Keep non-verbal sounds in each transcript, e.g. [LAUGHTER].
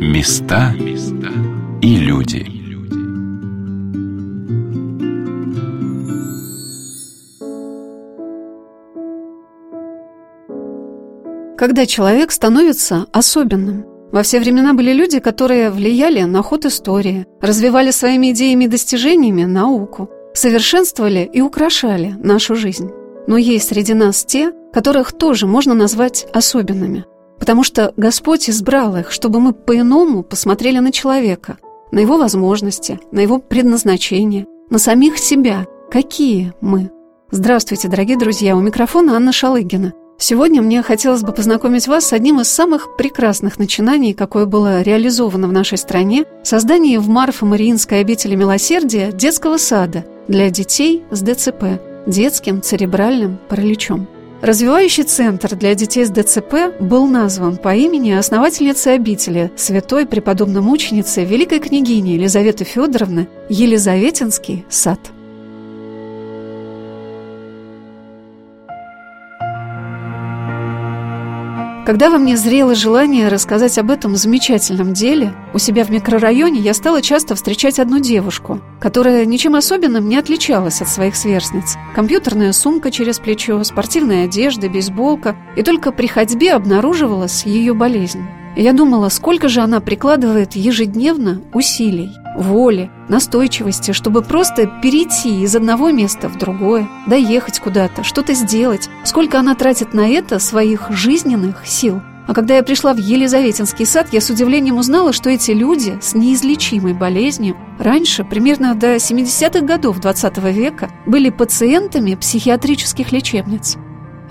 Места и люди. Когда человек становится особенным. Во все времена были люди, которые влияли на ход истории, развивали своими идеями и достижениями науку, совершенствовали и украшали нашу жизнь. Но есть среди нас те, которых тоже можно назвать особенными. Потому что Господь избрал их, чтобы мы по-иному посмотрели на человека, на его возможности, на его предназначение, на самих себя, какие мы. Здравствуйте, дорогие друзья, у микрофона Анна Шалыгина. Сегодня мне хотелось бы познакомить вас с одним из самых прекрасных начинаний, какое было реализовано в нашей стране – создание в Марфо-Мариинской обители милосердия детского сада для детей с ДЦП – детским церебральным параличом. Развивающий центр для детей с ДЦП был назван по имени основательницы обители, святой преподобной мученицы великой княгини Елизаветы Федоровны Елизаветинский сад. Когда во мне зрело желание рассказать об этом замечательном деле, у себя в микрорайоне я стала часто встречать одну девушку, которая ничем особенным не отличалась от своих сверстниц. Компьютерная сумка через плечо, спортивная одежда, бейсболка, и только при ходьбе обнаруживалась ее болезнь. Я думала, сколько же она прикладывает ежедневно усилий, воли, настойчивости, чтобы просто перейти из одного места в другое, доехать куда-то, что-то сделать, сколько она тратит на это своих жизненных сил. А когда я пришла в Елизаветинский сад, я с удивлением узнала, что эти люди с неизлечимой болезнью раньше, примерно до 70-х годов 20 -го века, были пациентами психиатрических лечебниц.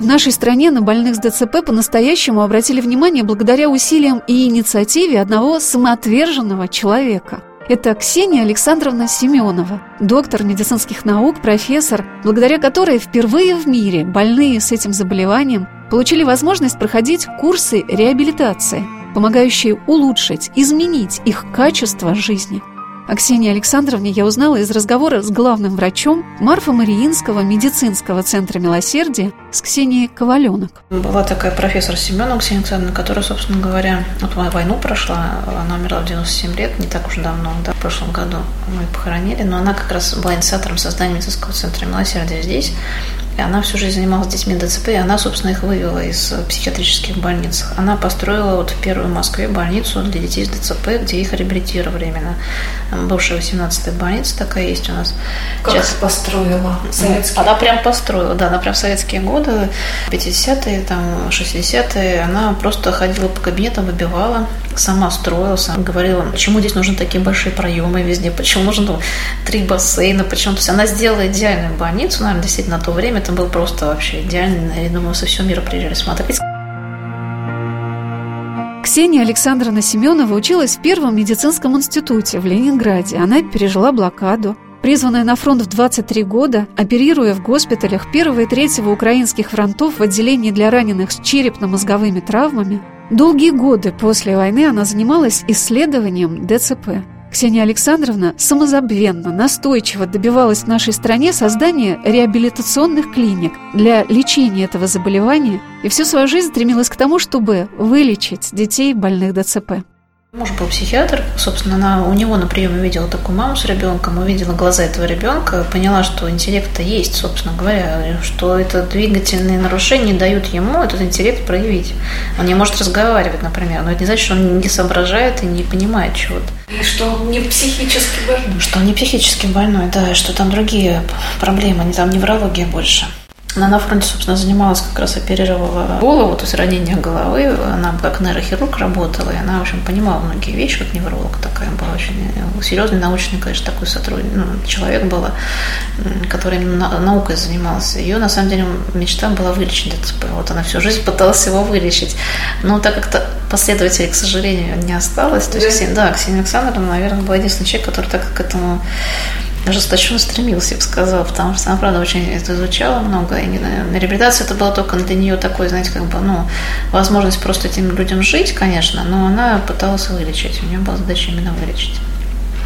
В нашей стране на больных с ДЦП по-настоящему обратили внимание благодаря усилиям и инициативе одного самоотверженного человека. Это Ксения Александровна Семенова, доктор медицинских наук, профессор, благодаря которой впервые в мире больные с этим заболеванием получили возможность проходить курсы реабилитации, помогающие улучшить, изменить их качество жизни – о Ксении Александровне я узнала из разговора с главным врачом Марфа-Мариинского медицинского центра милосердия с Ксенией Коваленок. Была такая профессор Семенова Ксения Александровна, которая, собственно говоря, вот войну прошла, она умерла в 97 лет, не так уж давно, да, в прошлом году мы ее похоронили, но она как раз была инициатором создания медицинского центра милосердия здесь. И она всю жизнь занималась детьми ДЦП, и она, собственно, их вывела из психиатрических больниц. Она построила вот первую в Москве больницу для детей с ДЦП, где их реабилитировали именно. Бывшая 18-я больница такая есть у нас. Как Сейчас... построила? Советские? Она прям построила, да, она прям в советские годы, 50-е, там, 60-е, она просто ходила по кабинетам, выбивала, сама строила, сама говорила, почему здесь нужны такие большие проемы везде, почему нужно три бассейна, почему. То есть она сделала идеальную больницу, наверное, действительно на то время это был просто вообще идеальный. Я думаю, со всего мира приезжали смотреть. Ксения Александровна Семенова училась в Первом медицинском институте в Ленинграде. Она пережила блокаду. Призванная на фронт в 23 года, оперируя в госпиталях первого и третьего украинских фронтов в отделении для раненых с черепно-мозговыми травмами, долгие годы после войны она занималась исследованием ДЦП. Ксения Александровна самозабвенно, настойчиво добивалась в нашей стране создания реабилитационных клиник для лечения этого заболевания и всю свою жизнь стремилась к тому, чтобы вылечить детей больных ДЦП. Муж был психиатр, собственно, она у него на приеме видела такую маму с ребенком, увидела глаза этого ребенка, поняла, что интеллект-то есть, собственно говоря, что это двигательные нарушения дают ему этот интеллект проявить. Он не может разговаривать, например, но это не значит, что он не соображает и не понимает чего-то. И что он не психически больной. Что он не психически больной, да, что там другие проблемы, не там неврология больше. Она на фронте, собственно, занималась, как раз оперировала голову, то есть ранение головы. Она как нейрохирург работала, и она, в общем, понимала многие вещи, как невролог такая была очень э, серьезный научный, конечно, такой сотрудник, ну, человек был, который наукой занимался. Ее, на самом деле, мечта была вылечить ДЦП. Вот она всю жизнь пыталась его вылечить. Но так как-то последователей, к сожалению, не осталось. То есть, да, Ксения, да, Ксения Александровна, наверное, была единственный человек, который так к этому ожесточенно стремился, я бы сказала, потому что она, правда, очень это изучала много. И на реабилитация это было только для нее такой, знаете, как бы, ну, возможность просто этим людям жить, конечно, но она пыталась вылечить. У нее была задача именно вылечить.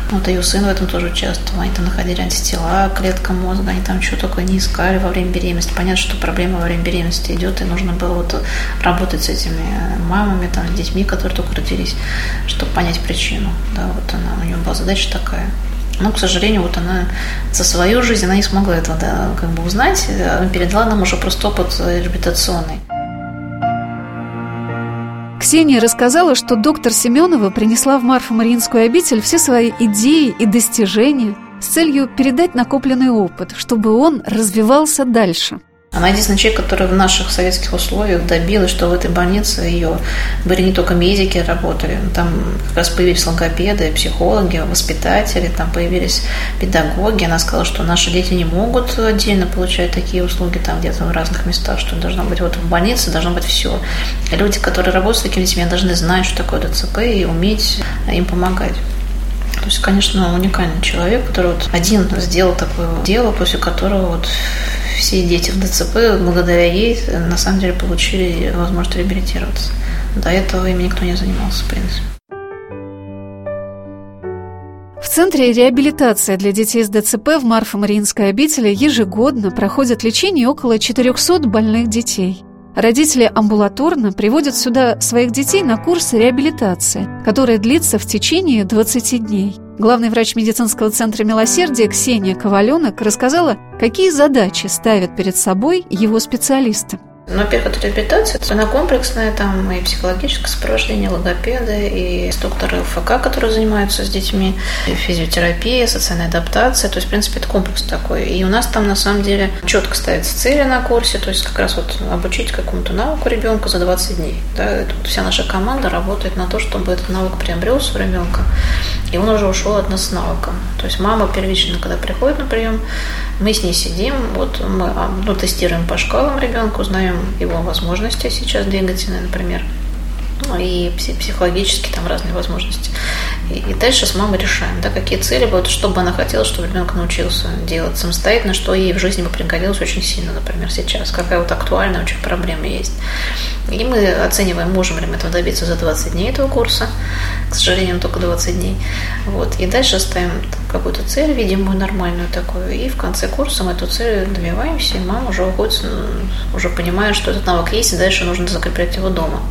Вот ее сын в этом тоже участвовал. Они там находили антитела, клетка мозга, они там что только не искали во время беременности. Понятно, что проблема во время беременности идет, и нужно было вот работать с этими мамами, там, с детьми, которые только родились, чтобы понять причину. Да, вот она, у нее была задача такая. Но, к сожалению, вот она за свою жизнь она не смогла этого да, как бы узнать, она передала нам уже просто опыт реабилитационный. Ксения рассказала, что доктор Семенова принесла в Марфо-Мариинскую обитель все свои идеи и достижения с целью передать накопленный опыт, чтобы он развивался дальше. Она единственный человек, который в наших советских условиях добилась, что в этой больнице ее были не только медики работали, там как раз появились логопеды, психологи, воспитатели, там появились педагоги. Она сказала, что наши дети не могут отдельно получать такие услуги там где-то в разных местах, что должно быть вот в больнице должно быть все. Люди, которые работают с такими детьми, должны знать, что такое ДЦП и уметь им помогать. То есть, конечно, уникальный человек, который вот один сделал такое дело, после которого вот все дети в ДЦП благодаря ей на самом деле получили возможность реабилитироваться. До этого ими никто не занимался, в принципе. В Центре реабилитации для детей с ДЦП в Марфо-Мариинской обители ежегодно проходят лечение около 400 больных детей. Родители амбулаторно приводят сюда своих детей на курс реабилитации, который длится в течение 20 дней. Главный врач медицинского центра «Милосердие» Ксения Коваленок рассказала, какие задачи ставят перед собой его специалисты. Но, это реабилитация, она комплексная, там и психологическое сопровождение, логопеды, и инструкторы ФК, которые занимаются с детьми, и физиотерапия, социальная адаптация, то есть, в принципе, это комплекс такой. И у нас там, на самом деле, четко ставятся цели на курсе, то есть, как раз вот обучить какому-то навыку ребенка за 20 дней. Да, это вся наша команда работает на то, чтобы этот навык приобрелся у ребенка, и он уже ушел от нас с навыком. То есть, мама первично, когда приходит на прием, мы с ней сидим, вот мы а, ну, тестируем по шкалам ребенка, узнаем его возможности сейчас двигательные, например, и психологически там разные возможности. И, и дальше с мамой решаем, да, какие цели будут, что бы она хотела, чтобы ребенок научился делать самостоятельно, что ей в жизни бы пригодилось очень сильно, например, сейчас, какая вот актуальная очень проблема есть. И мы оцениваем, можем ли мы этого добиться за 20 дней этого курса. К сожалению, только 20 дней. Вот. И дальше ставим какую-то цель, видимую, нормальную такую. И в конце курса мы эту цель добиваемся, и мама уже уходит, уже понимая, что этот навык есть, и дальше нужно закреплять его дома.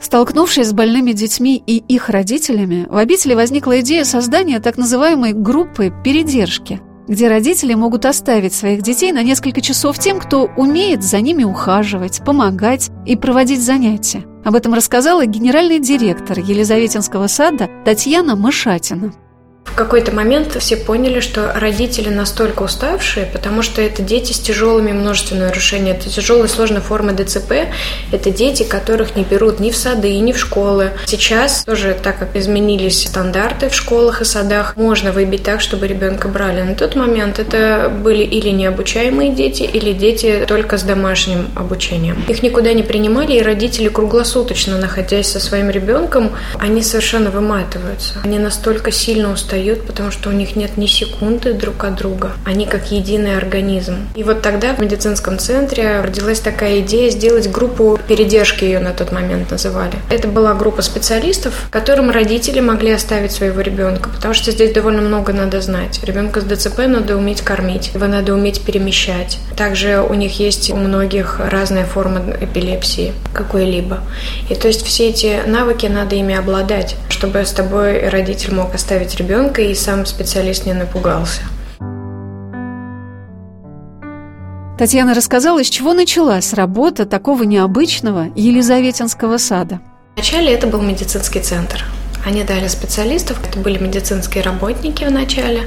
Столкнувшись с больными детьми и их родителями, в обители возникла идея создания так называемой группы передержки – где родители могут оставить своих детей на несколько часов тем, кто умеет за ними ухаживать, помогать и проводить занятия. Об этом рассказала генеральный директор Елизаветинского сада Татьяна Мышатина. В какой-то момент все поняли, что родители настолько уставшие, потому что это дети с тяжелыми множественными нарушениями, это тяжелые сложные формы ДЦП, это дети, которых не берут ни в сады, ни в школы. Сейчас тоже, так как изменились стандарты в школах и садах, можно выбить так, чтобы ребенка брали. На тот момент это были или необучаемые дети, или дети только с домашним обучением. Их никуда не принимали, и родители круглосуточно, находясь со своим ребенком, они совершенно выматываются. Они настолько сильно устают устают, потому что у них нет ни секунды друг от друга. Они как единый организм. И вот тогда в медицинском центре родилась такая идея сделать группу передержки, ее на тот момент называли. Это была группа специалистов, которым родители могли оставить своего ребенка, потому что здесь довольно много надо знать. Ребенка с ДЦП надо уметь кормить, его надо уметь перемещать. Также у них есть у многих разные формы эпилепсии какой-либо. И то есть все эти навыки надо ими обладать, чтобы с тобой родитель мог оставить ребенка ребенка, и сам специалист не напугался. Татьяна рассказала, с чего началась работа такого необычного Елизаветинского сада. Вначале это был медицинский центр. Они дали специалистов, это были медицинские работники в начале,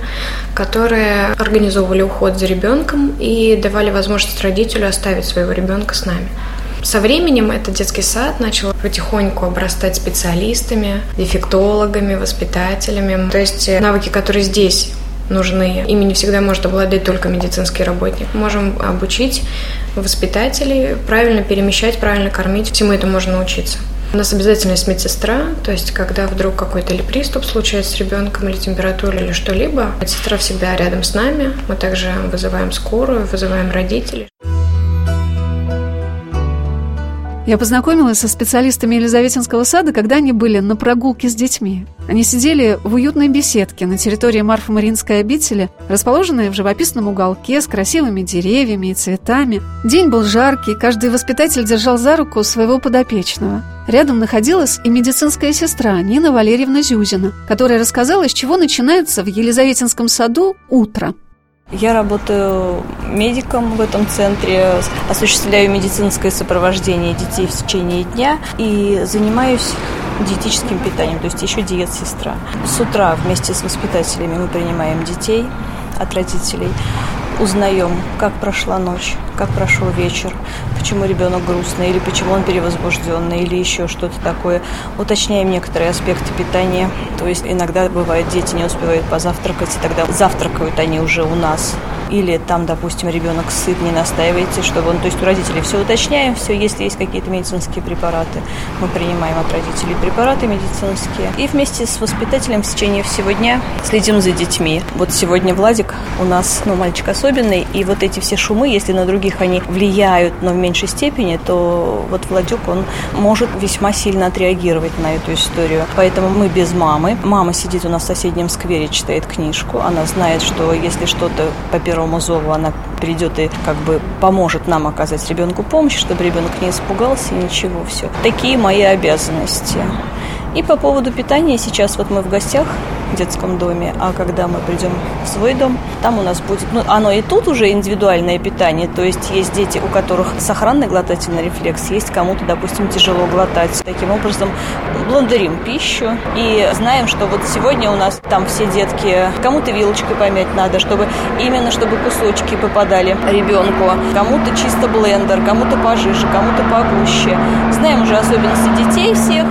которые организовывали уход за ребенком и давали возможность родителю оставить своего ребенка с нами. Со временем этот детский сад начал потихоньку обрастать специалистами, дефектологами, воспитателями. То есть э, навыки, которые здесь нужны. Ими не всегда может обладать только медицинский работник. Можем обучить воспитателей правильно перемещать, правильно кормить. Всему этому можно научиться. У нас обязательно есть медсестра, то есть когда вдруг какой-то или приступ случается с ребенком, или температура, или что-либо, медсестра всегда рядом с нами. Мы также вызываем скорую, вызываем родителей. Я познакомилась со специалистами Елизаветинского сада, когда они были на прогулке с детьми. Они сидели в уютной беседке на территории Марфа-Маринской обители, расположенной в живописном уголке с красивыми деревьями и цветами. День был жаркий, каждый воспитатель держал за руку своего подопечного. Рядом находилась и медицинская сестра Нина Валерьевна Зюзина, которая рассказала, с чего начинается в Елизаветинском саду утро. Я работаю медиком в этом центре, осуществляю медицинское сопровождение детей в течение дня и занимаюсь диетическим питанием, то есть еще диет-сестра. С утра вместе с воспитателями мы принимаем детей от родителей, узнаем, как прошла ночь, как прошел вечер, почему ребенок грустный, или почему он перевозбужденный, или еще что-то такое. Уточняем некоторые аспекты питания. То есть иногда бывает, дети не успевают позавтракать, и тогда завтракают они уже у нас или там, допустим, ребенок сыт, не настаивайте, чтобы он, то есть у родителей все уточняем, все, если есть какие-то медицинские препараты, мы принимаем от родителей препараты медицинские. И вместе с воспитателем в течение всего дня следим за детьми. Вот сегодня Владик у нас, ну, мальчик особенный, и вот эти все шумы, если на других они влияют, но в меньшей степени, то вот Владюк, он может весьма сильно отреагировать на эту историю. Поэтому мы без мамы. Мама сидит у нас в соседнем сквере, читает книжку. Она знает, что если что-то по первому зову она придет и как бы поможет нам оказать ребенку помощь, чтобы ребенок не испугался и ничего, все. Такие мои обязанности. И по поводу питания сейчас вот мы в гостях в детском доме, а когда мы придем в свой дом, там у нас будет, ну, оно и тут уже индивидуальное питание, то есть есть дети, у которых сохранный глотательный рефлекс, есть кому-то, допустим, тяжело глотать. Таким образом, блондарим пищу и знаем, что вот сегодня у нас там все детки, кому-то вилочкой помять надо, чтобы именно, чтобы кусочки попадали ребенку, кому-то чисто блендер, кому-то пожиже, кому-то погуще. Знаем уже особенности детей всех,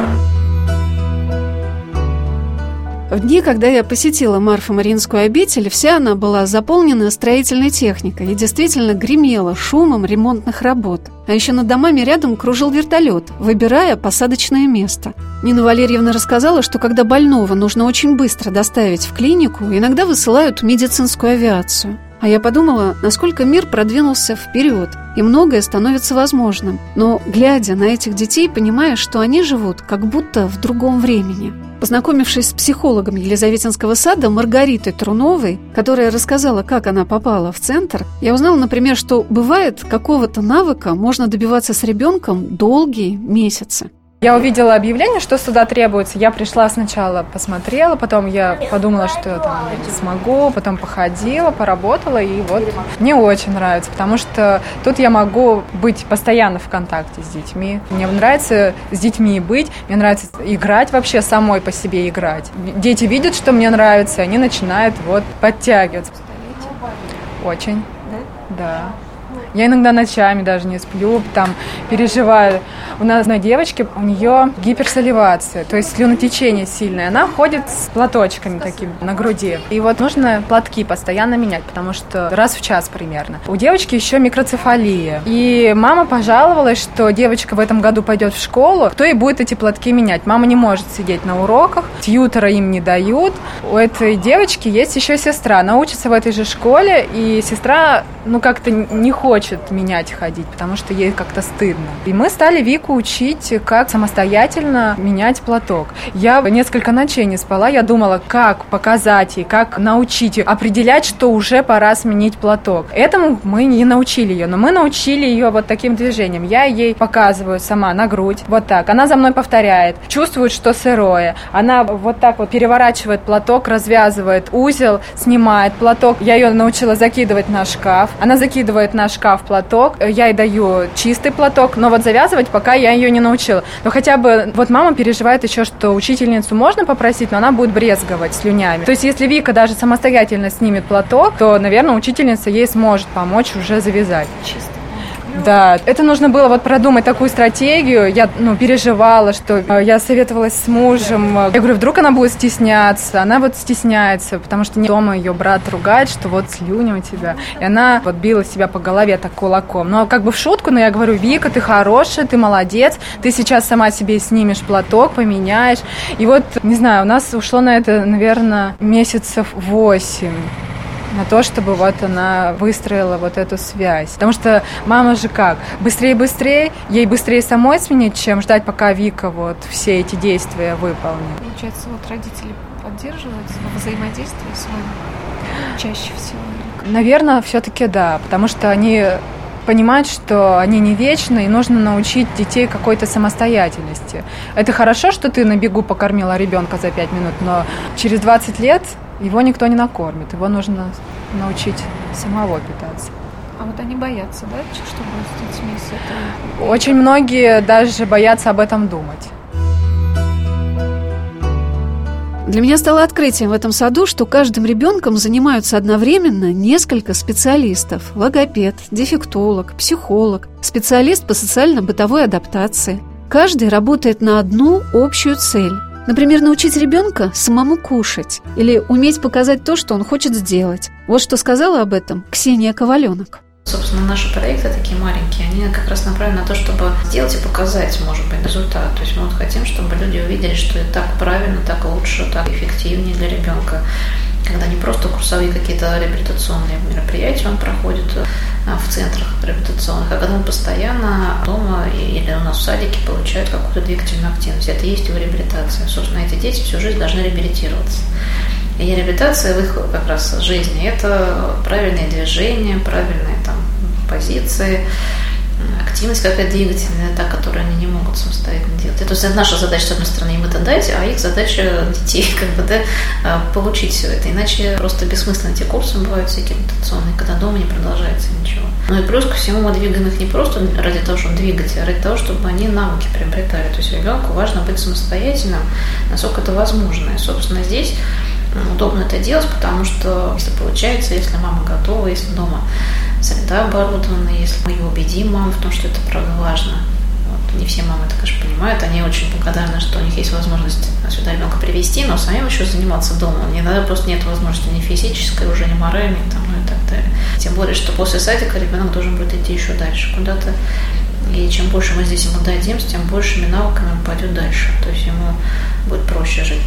в дни, когда я посетила Марфа-Маринскую обитель, вся она была заполнена строительной техникой и действительно гремела шумом ремонтных работ. А еще над домами рядом кружил вертолет, выбирая посадочное место. Нина Валерьевна рассказала, что когда больного нужно очень быстро доставить в клинику, иногда высылают медицинскую авиацию. А я подумала, насколько мир продвинулся вперед, и многое становится возможным. Но, глядя на этих детей, понимаешь, что они живут как будто в другом времени. Познакомившись с психологом Елизаветинского сада Маргаритой Труновой, которая рассказала, как она попала в центр, я узнала, например, что бывает какого-то навыка можно добиваться с ребенком долгие месяцы. Я увидела объявление, что сюда требуется. Я пришла сначала, посмотрела, потом я подумала, что я там смогу, потом походила, поработала, и вот мне очень нравится, потому что тут я могу быть постоянно в контакте с детьми. Мне нравится с детьми быть, мне нравится играть вообще, самой по себе играть. Дети видят, что мне нравится, они начинают вот подтягиваться. Очень. Да? Да. Я иногда ночами даже не сплю, там переживаю. У нас одной девочки, у нее гиперсаливация, то есть слюнотечение сильное. Она ходит с платочками такими на груди. И вот нужно платки постоянно менять, потому что раз в час примерно. У девочки еще микроцефалия. И мама пожаловалась, что девочка в этом году пойдет в школу, кто и будет эти платки менять. Мама не может сидеть на уроках, тьютера им не дают. У этой девочки есть еще сестра. Она учится в этой же школе, и сестра, ну, как-то не хочет менять ходить, потому что ей как-то стыдно. И мы стали Вику учить, как самостоятельно менять платок. Я несколько ночей не спала, я думала, как показать ей, как научить ее определять, что уже пора сменить платок. Этому мы не научили ее, но мы научили ее вот таким движением. Я ей показываю сама на грудь, вот так. Она за мной повторяет, чувствует, что сырое. Она вот так вот переворачивает платок, развязывает узел, снимает платок. Я ее научила закидывать на шкаф. Она закидывает на шкаф платок. Я ей даю чистый платок, но вот завязывать пока я ее не научила. Но хотя бы вот мама переживает еще, что учительницу можно попросить, но она будет брезговать слюнями. То есть если Вика даже самостоятельно снимет платок, то, наверное, учительница ей сможет помочь уже завязать. Чисто. Да, это нужно было вот продумать такую стратегию. Я ну, переживала, что э, я советовалась с мужем. Я говорю, вдруг она будет стесняться. Она вот стесняется, потому что дома ее брат ругает, что вот слюня у тебя. И она вот била себя по голове так кулаком. Но как бы в шутку, но я говорю, Вика, ты хорошая, ты молодец. Ты сейчас сама себе снимешь платок, поменяешь. И вот, не знаю, у нас ушло на это, наверное, месяцев восемь на то, чтобы вот она выстроила вот эту связь. Потому что мама же как? Быстрее-быстрее, ей быстрее самой сменить, чем ждать, пока Вика вот все эти действия выполнит. Получается, вот родители поддерживают взаимодействие с вами чаще всего? Наверное, все-таки да, потому что они понимать, что они не вечны, и нужно научить детей какой-то самостоятельности. Это хорошо, что ты на бегу покормила ребенка за 5 минут, но через 20 лет его никто не накормит. Его нужно научить самого питаться. А вот они боятся, да, что будет с детьми? С этой... Очень многие даже боятся об этом думать. Для меня стало открытием в этом саду, что каждым ребенком занимаются одновременно несколько специалистов. Логопед, дефектолог, психолог, специалист по социально-бытовой адаптации. Каждый работает на одну общую цель. Например, научить ребенка самому кушать или уметь показать то, что он хочет сделать. Вот что сказала об этом Ксения Коваленок. Собственно, наши проекты такие маленькие, они как раз направлены на то, чтобы сделать и показать, может быть, результат. То есть мы вот хотим, чтобы люди увидели, что это так правильно, так лучше, так эффективнее для ребенка. Когда не просто курсовые какие-то реабилитационные мероприятия он проходит а, в центрах реабилитационных, а когда он постоянно дома или у нас в садике получает какую-то двигательную активность. Это есть его реабилитация. Собственно, эти дети всю жизнь должны реабилитироваться. И реабилитация в их как раз жизни – это правильные движения, правильные там, позиции, активность какая-то двигательная, та, которую они не могут самостоятельно делать. То есть наша задача, с одной стороны, им это дать, а их задача [LAUGHS] детей как бы, да, а, получить все это. Иначе просто бессмысленно эти курсы бывают всякие мутационные, когда дома не продолжается ничего. Ну и плюс ко всему мы двигаем их не просто ради того, чтобы двигать, а ради того, чтобы они навыки приобретали. То есть ребенку важно быть самостоятельным, насколько это возможно. И, собственно, здесь удобно это делать, потому что если получается, если мама готова, если дома среда оборудована, если мы ее убедим маму в том, что это правда важно. Вот. Не все мамы это, конечно, понимают, они очень благодарны, что у них есть возможность сюда ребенка привести, но самим еще заниматься дома. Иногда просто нет возможности ни физической, уже ни моральной, там, ну и так далее. Тем более, что после садика ребенок должен будет идти еще дальше куда-то. И чем больше мы здесь ему дадим, тем большими навыками он пойдет дальше. То есть ему будет проще жить.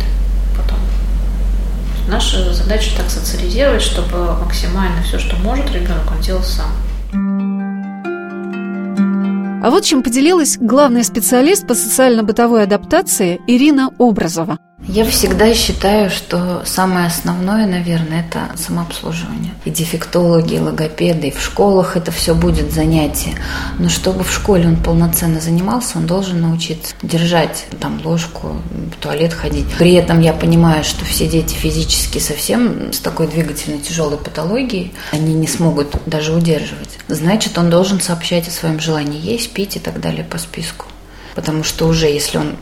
Наша задача так социализировать, чтобы максимально все, что может ребенок, он делал сам. А вот чем поделилась главный специалист по социально-бытовой адаптации Ирина Образова. Я всегда считаю, что самое основное, наверное, это самообслуживание. И дефектологи, и логопеды, и в школах это все будет занятие. Но чтобы в школе он полноценно занимался, он должен научиться держать там ложку, в туалет ходить. При этом я понимаю, что все дети физически совсем с такой двигательной тяжелой патологией, они не смогут даже удерживать. Значит, он должен сообщать о своем желании есть, пить и так далее по списку. Потому что уже если он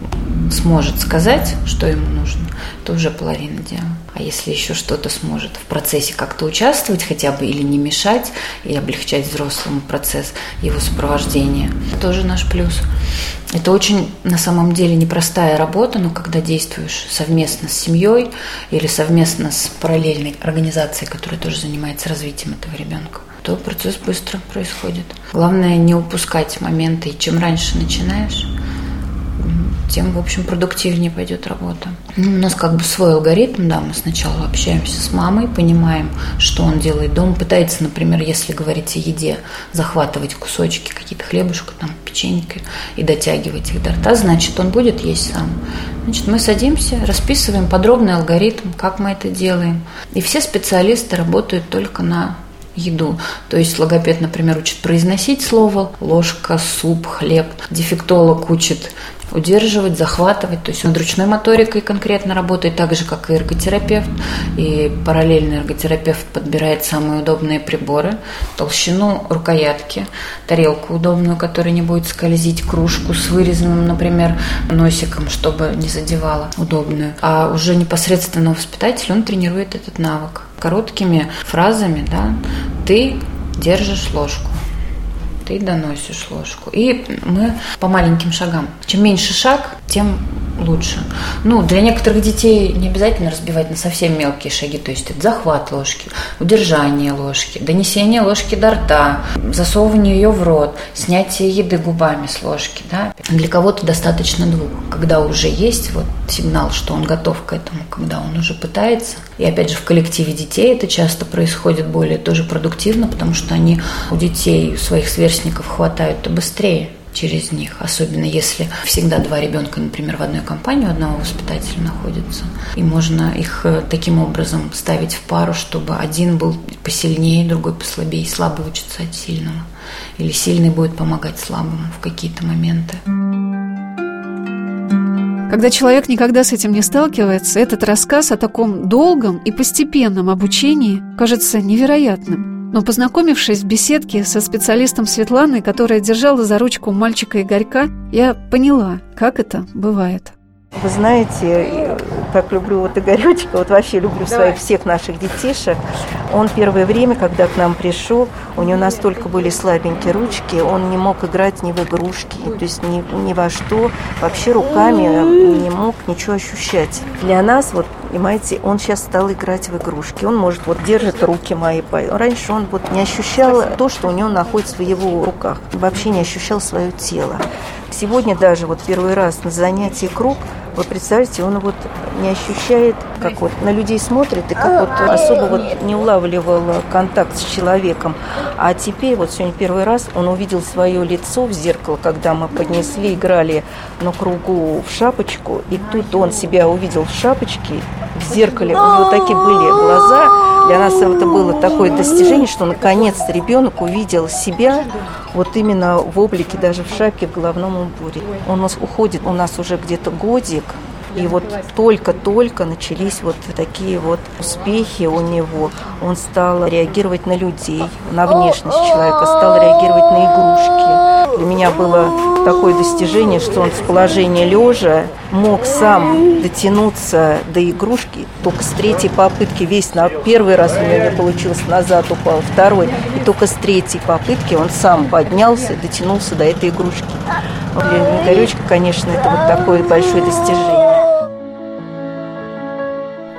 сможет сказать, что ему нужно, то уже половина дела. А если еще что-то сможет в процессе как-то участвовать хотя бы или не мешать и облегчать взрослому процесс его сопровождения, тоже наш плюс. Это очень на самом деле непростая работа, но когда действуешь совместно с семьей или совместно с параллельной организацией, которая тоже занимается развитием этого ребенка, то процесс быстро происходит. Главное не упускать моменты, и чем раньше начинаешь, тем, в общем, продуктивнее пойдет работа. Ну, у нас как бы свой алгоритм, да, мы сначала общаемся с мамой, понимаем, что он делает дома, пытается, например, если говорить о еде, захватывать кусочки, какие-то хлебушка, там, печеньки и дотягивать их до рта, значит, он будет есть сам. Значит, мы садимся, расписываем подробный алгоритм, как мы это делаем. И все специалисты работают только на еду. То есть логопед, например, учит произносить слово, ложка, суп, хлеб. Дефектолог учит удерживать, захватывать. То есть над ручной моторикой конкретно работает так же, как и эрготерапевт. И параллельно эрготерапевт подбирает самые удобные приборы, толщину рукоятки, тарелку удобную, которая не будет скользить, кружку с вырезанным, например, носиком, чтобы не задевала удобную. А уже непосредственно воспитатель, он тренирует этот навык короткими фразами, да, ты держишь ложку, ты доносишь ложку. И мы по маленьким шагам. Чем меньше шаг, тем лучше. Ну, для некоторых детей не обязательно разбивать на совсем мелкие шаги, то есть это захват ложки, удержание ложки, донесение ложки до рта, засовывание ее в рот, снятие еды губами с ложки. Да? Для кого-то достаточно двух. Когда уже есть вот сигнал, что он готов к этому, когда он уже пытается. И опять же, в коллективе детей это часто происходит более тоже продуктивно, потому что они у детей своих сверстников хватают быстрее через них, особенно если всегда два ребенка, например, в одной компании у одного воспитателя находятся. И можно их э, таким образом ставить в пару, чтобы один был посильнее, другой послабее, и слабый учится от сильного. Или сильный будет помогать слабому в какие-то моменты. Когда человек никогда с этим не сталкивается, этот рассказ о таком долгом и постепенном обучении кажется невероятным. Но познакомившись в беседке со специалистом Светланой, которая держала за ручку мальчика Игорька, я поняла, как это бывает. Вы знаете, как люблю вот Игоречка, вот вообще люблю своих всех наших детишек. Он первое время, когда к нам пришел, у него настолько были слабенькие ручки, он не мог играть ни в игрушки, то есть ни, ни во что, вообще руками не мог ничего ощущать. Для нас, вот, понимаете, он сейчас стал играть в игрушки. Он может вот держит руки мои. Раньше он вот не ощущал то, что у него находится в его руках. Вообще не ощущал свое тело. Сегодня даже вот первый раз на занятии круг – вы представляете, он вот не ощущает, как вот на людей смотрит, и как вот особо вот не улавливал контакт с человеком. А теперь вот сегодня первый раз он увидел свое лицо в зеркало, когда мы поднесли, играли на кругу в шапочку, и тут он себя увидел в шапочке, в зеркале, у него такие были глаза, для нас это было такое достижение, что наконец-то ребенок увидел себя вот именно в облике, даже в шапке, в головном уборе. Он у нас уходит, у нас уже где-то годик, и вот только-только начались вот такие вот успехи у него. Он стал реагировать на людей, на внешность человека, стал реагировать на игрушки. Для меня было такое достижение, что он с положения лежа мог сам дотянуться до игрушки только с третьей попытки. Весь на первый раз у него не получилось, назад упал, второй. И только с третьей попытки он сам поднялся, дотянулся до этой игрушки. Для Игоречка, конечно, это вот такое большое достижение.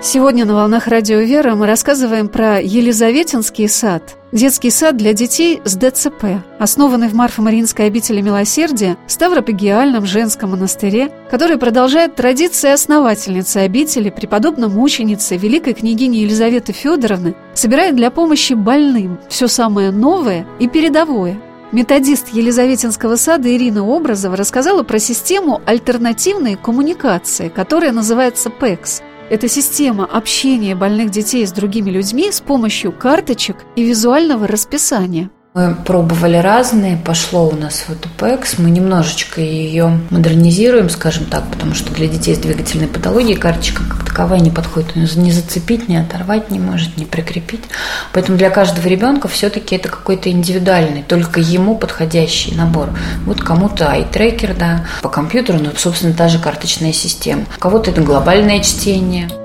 Сегодня на «Волнах Радио Вера» мы рассказываем про Елизаветинский сад, детский сад для детей с ДЦП, основанный в Марфо-Мариинской обители Милосердия в Ставропигиальном женском монастыре, который продолжает традиции основательницы обители, преподобной мученицы, великой княгини Елизаветы Федоровны, собирает для помощи больным все самое новое и передовое – Методист Елизаветинского сада Ирина Образова рассказала про систему альтернативной коммуникации, которая называется ПЭКС – это система общения больных детей с другими людьми с помощью карточек и визуального расписания. Мы пробовали разные, пошло у нас в эту ПЭКС, мы немножечко ее модернизируем, скажем так, потому что для детей с двигательной патологией карточка как таковая не подходит, не зацепить, не оторвать не может, не прикрепить. Поэтому для каждого ребенка все-таки это какой-то индивидуальный, только ему подходящий набор. Вот кому-то айтрекер, да, по компьютеру, ну, собственно, та же карточная система. У кого-то это глобальное чтение –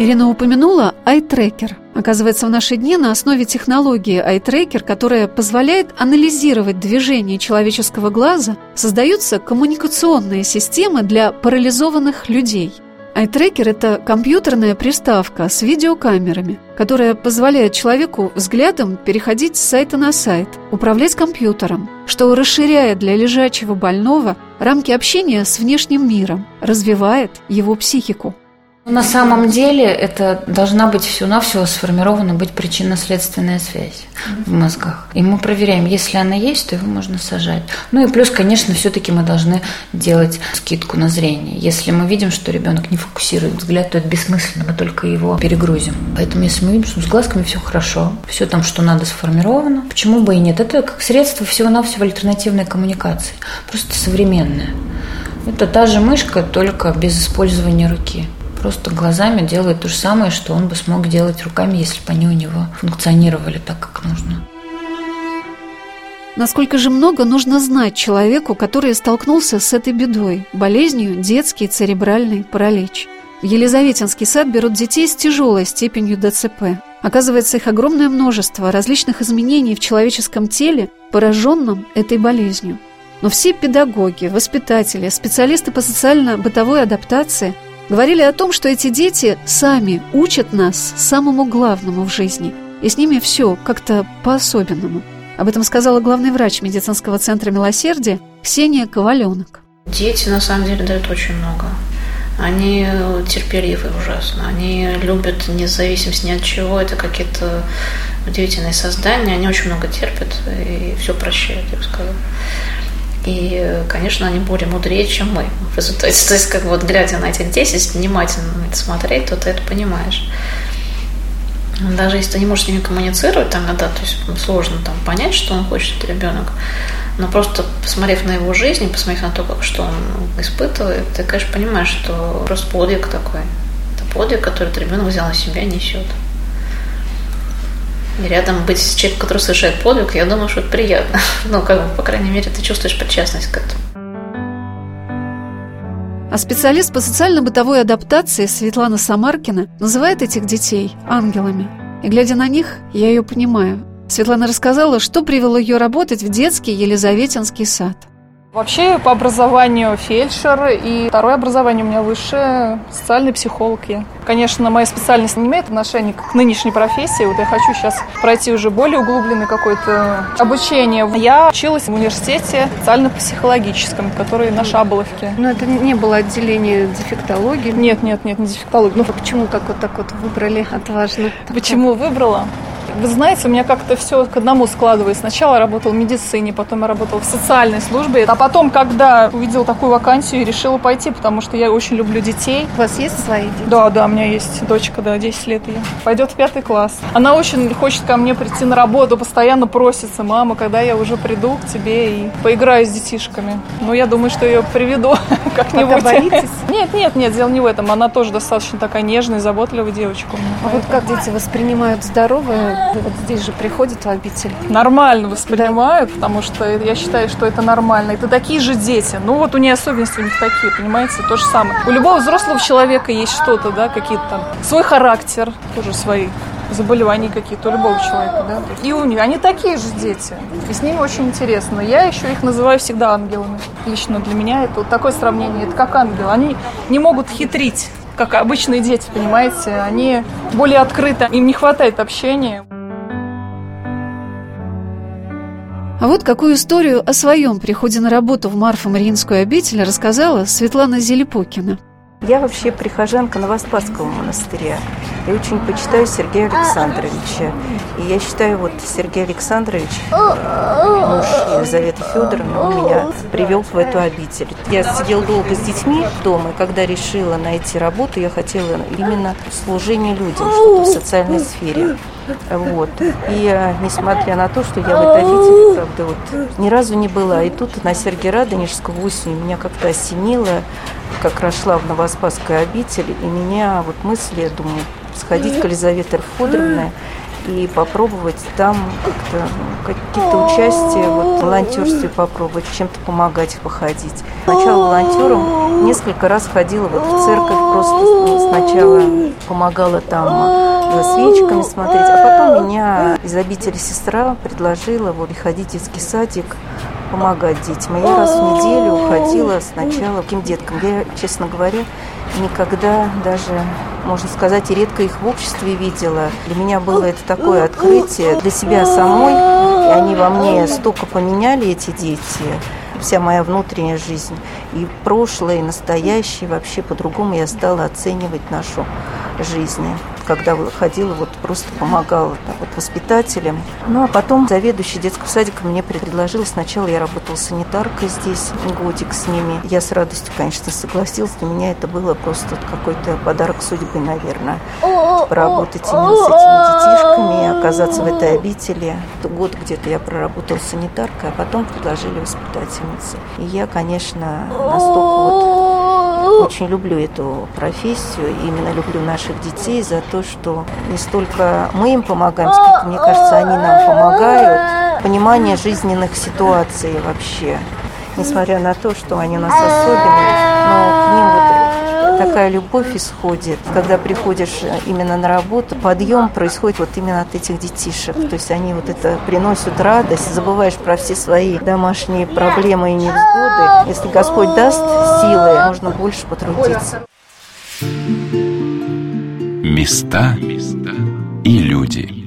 Ирина упомянула iTracker. Оказывается, в наши дни на основе технологии iTracker, которая позволяет анализировать движение человеческого глаза, создаются коммуникационные системы для парализованных людей. iTracker – это компьютерная приставка с видеокамерами, которая позволяет человеку взглядом переходить с сайта на сайт, управлять компьютером, что расширяет для лежачего больного рамки общения с внешним миром, развивает его психику. На самом деле это должна быть всего-навсего сформирована быть причинно-следственная связь в мозгах. И мы проверяем, если она есть, то его можно сажать. Ну и плюс, конечно, все-таки мы должны делать скидку на зрение. Если мы видим, что ребенок не фокусирует взгляд, то это бессмысленно, мы только его перегрузим. Поэтому если мы видим, что с глазками все хорошо, все там, что надо, сформировано, почему бы и нет? Это как средство всего-навсего альтернативной коммуникации, просто современное. Это та же мышка, только без использования руки просто глазами делает то же самое, что он бы смог делать руками, если бы они у него функционировали так, как нужно. Насколько же много нужно знать человеку, который столкнулся с этой бедой, болезнью детский церебральный паралич. В Елизаветинский сад берут детей с тяжелой степенью ДЦП. Оказывается, их огромное множество различных изменений в человеческом теле, пораженном этой болезнью – Но все педагоги, воспитатели, специалисты по социально-бытовой адаптации говорили о том, что эти дети сами учат нас самому главному в жизни. И с ними все как-то по-особенному. Об этом сказала главный врач медицинского центра «Милосердие» Ксения Коваленок. Дети на самом деле дают очень много. Они терпеливы ужасно. Они любят независимость ни от чего. Это какие-то удивительные создания. Они очень много терпят и все прощают, я бы сказала. И, конечно, они более мудрее, чем мы в результате. То есть, как вот глядя на этих 10, внимательно на это смотреть, то ты это понимаешь. Даже если ты не можешь с ними коммуницировать, там иногда то есть сложно там, понять, что он хочет, ребенок. Но просто посмотрев на его жизнь, посмотрев на то, как, что он испытывает, ты, конечно, понимаешь, что просто подвиг такой. Это подвиг, который этот ребенок взял на себя и несет. И рядом быть с человеком, который совершает подвиг, я думаю, что это приятно. [LAUGHS] Ну, как бы, по крайней мере, ты чувствуешь причастность к этому. А специалист по социально-бытовой адаптации Светлана Самаркина называет этих детей ангелами. И глядя на них, я ее понимаю. Светлана рассказала, что привело ее работать в детский Елизаветинский сад. Вообще по образованию фельдшер и второе образование у меня высшее социальный психолог я. Конечно, моя специальность не имеет отношения к нынешней профессии. Вот я хочу сейчас пройти уже более углубленное какое-то обучение. Я училась в университете социально-психологическом, который на Шаболовке. Но это не было отделение дефектологии? Нет, нет, нет, не дефектологии. Ну, почему так вот так вот выбрали отважно? Почему выбрала? Вы знаете, у меня как-то все к одному складывается. Сначала я работала в медицине, потом я работала в социальной службе. А потом, когда увидела такую вакансию, решила пойти, потому что я очень люблю детей. У вас есть свои дети? Да, да, у меня есть дочка, да, 10 лет ей. Пойдет в пятый класс. Она очень хочет ко мне прийти на работу, постоянно просится, мама, когда я уже приду к тебе и поиграю с детишками. Ну, я думаю, что ее приведу [LAUGHS] как-нибудь. [LAUGHS] Нет, нет, нет, дело не в этом. Она тоже достаточно такая нежная, заботливая девочка. А вот как дети воспринимают здоровое вот здесь же приходят в обитель? Нормально воспринимают, да. потому что я считаю, что это нормально. Это такие же дети. Ну вот у нее особенности у них такие, понимаете, то же самое. У любого взрослого человека есть что-то, да, какие-то там свой характер, тоже свои заболевания какие-то у любого человека, да. И у них они такие же дети. И с ними очень интересно. Я еще их называю всегда ангелами. Лично для меня это вот такое сравнение. Это как ангелы. Они не могут хитрить как обычные дети, понимаете, они более открыты, им не хватает общения. А вот какую историю о своем приходе на работу в Марфа-Мариинскую обитель рассказала Светлана Зелепокина. Я вообще прихожанка Новоспасского монастыря. Я очень почитаю Сергея Александровича. И я считаю, вот Сергей Александрович, муж Елизаветы Федоровны, он меня привел в эту обитель. Я сидела долго с детьми дома, и когда решила найти работу, я хотела именно служение людям, что-то в социальной сфере. Вот. И э, несмотря на то, что я в этой обители, правда, вот ни разу не была, и тут на Сергия Радонежского осенью меня как-то осенило, как раз шла в Новоспасскую обитель, и меня вот мысли, я думаю, сходить к Елизавете Федоровне и попробовать там как-то какие-то участия вот, волонтерстве попробовать, чем-то помогать, походить. Сначала волонтером несколько раз ходила вот в церковь, просто ну, сначала помогала там за свечками смотреть, а потом меня из обители сестра предложила вот ходить в детский садик, помогать детям. И я раз в неделю ходила сначала к деткам. Я, честно говоря, никогда даже, можно сказать, и редко их в обществе видела. Для меня было это такое открытие для себя самой, и они во мне столько поменяли, эти дети, вся моя внутренняя жизнь, и прошлое, и настоящее, вообще по-другому я стала оценивать нашу жизнь когда ходила, вот просто помогала так, вот, воспитателям. Ну, а потом заведующий детского садика мне предложил, сначала я работала санитаркой здесь, годик с ними. Я с радостью, конечно, согласилась, для меня это было просто какой-то подарок судьбы, наверное, поработать именно с этими детишками, оказаться в этой обители. Год где-то я проработала санитаркой, а потом предложили воспитательницы. И я, конечно, настолько вот очень люблю эту профессию, именно люблю наших детей за то, что не столько мы им помогаем, сколько, мне кажется, они нам помогают. Понимание жизненных ситуаций вообще. Несмотря на то, что они у нас особенные, но к ним вот такая любовь исходит. Когда приходишь именно на работу, подъем происходит вот именно от этих детишек. То есть они вот это приносят радость, забываешь про все свои домашние проблемы и невзгоды. Если Господь даст силы, можно больше потрудиться. Места и люди.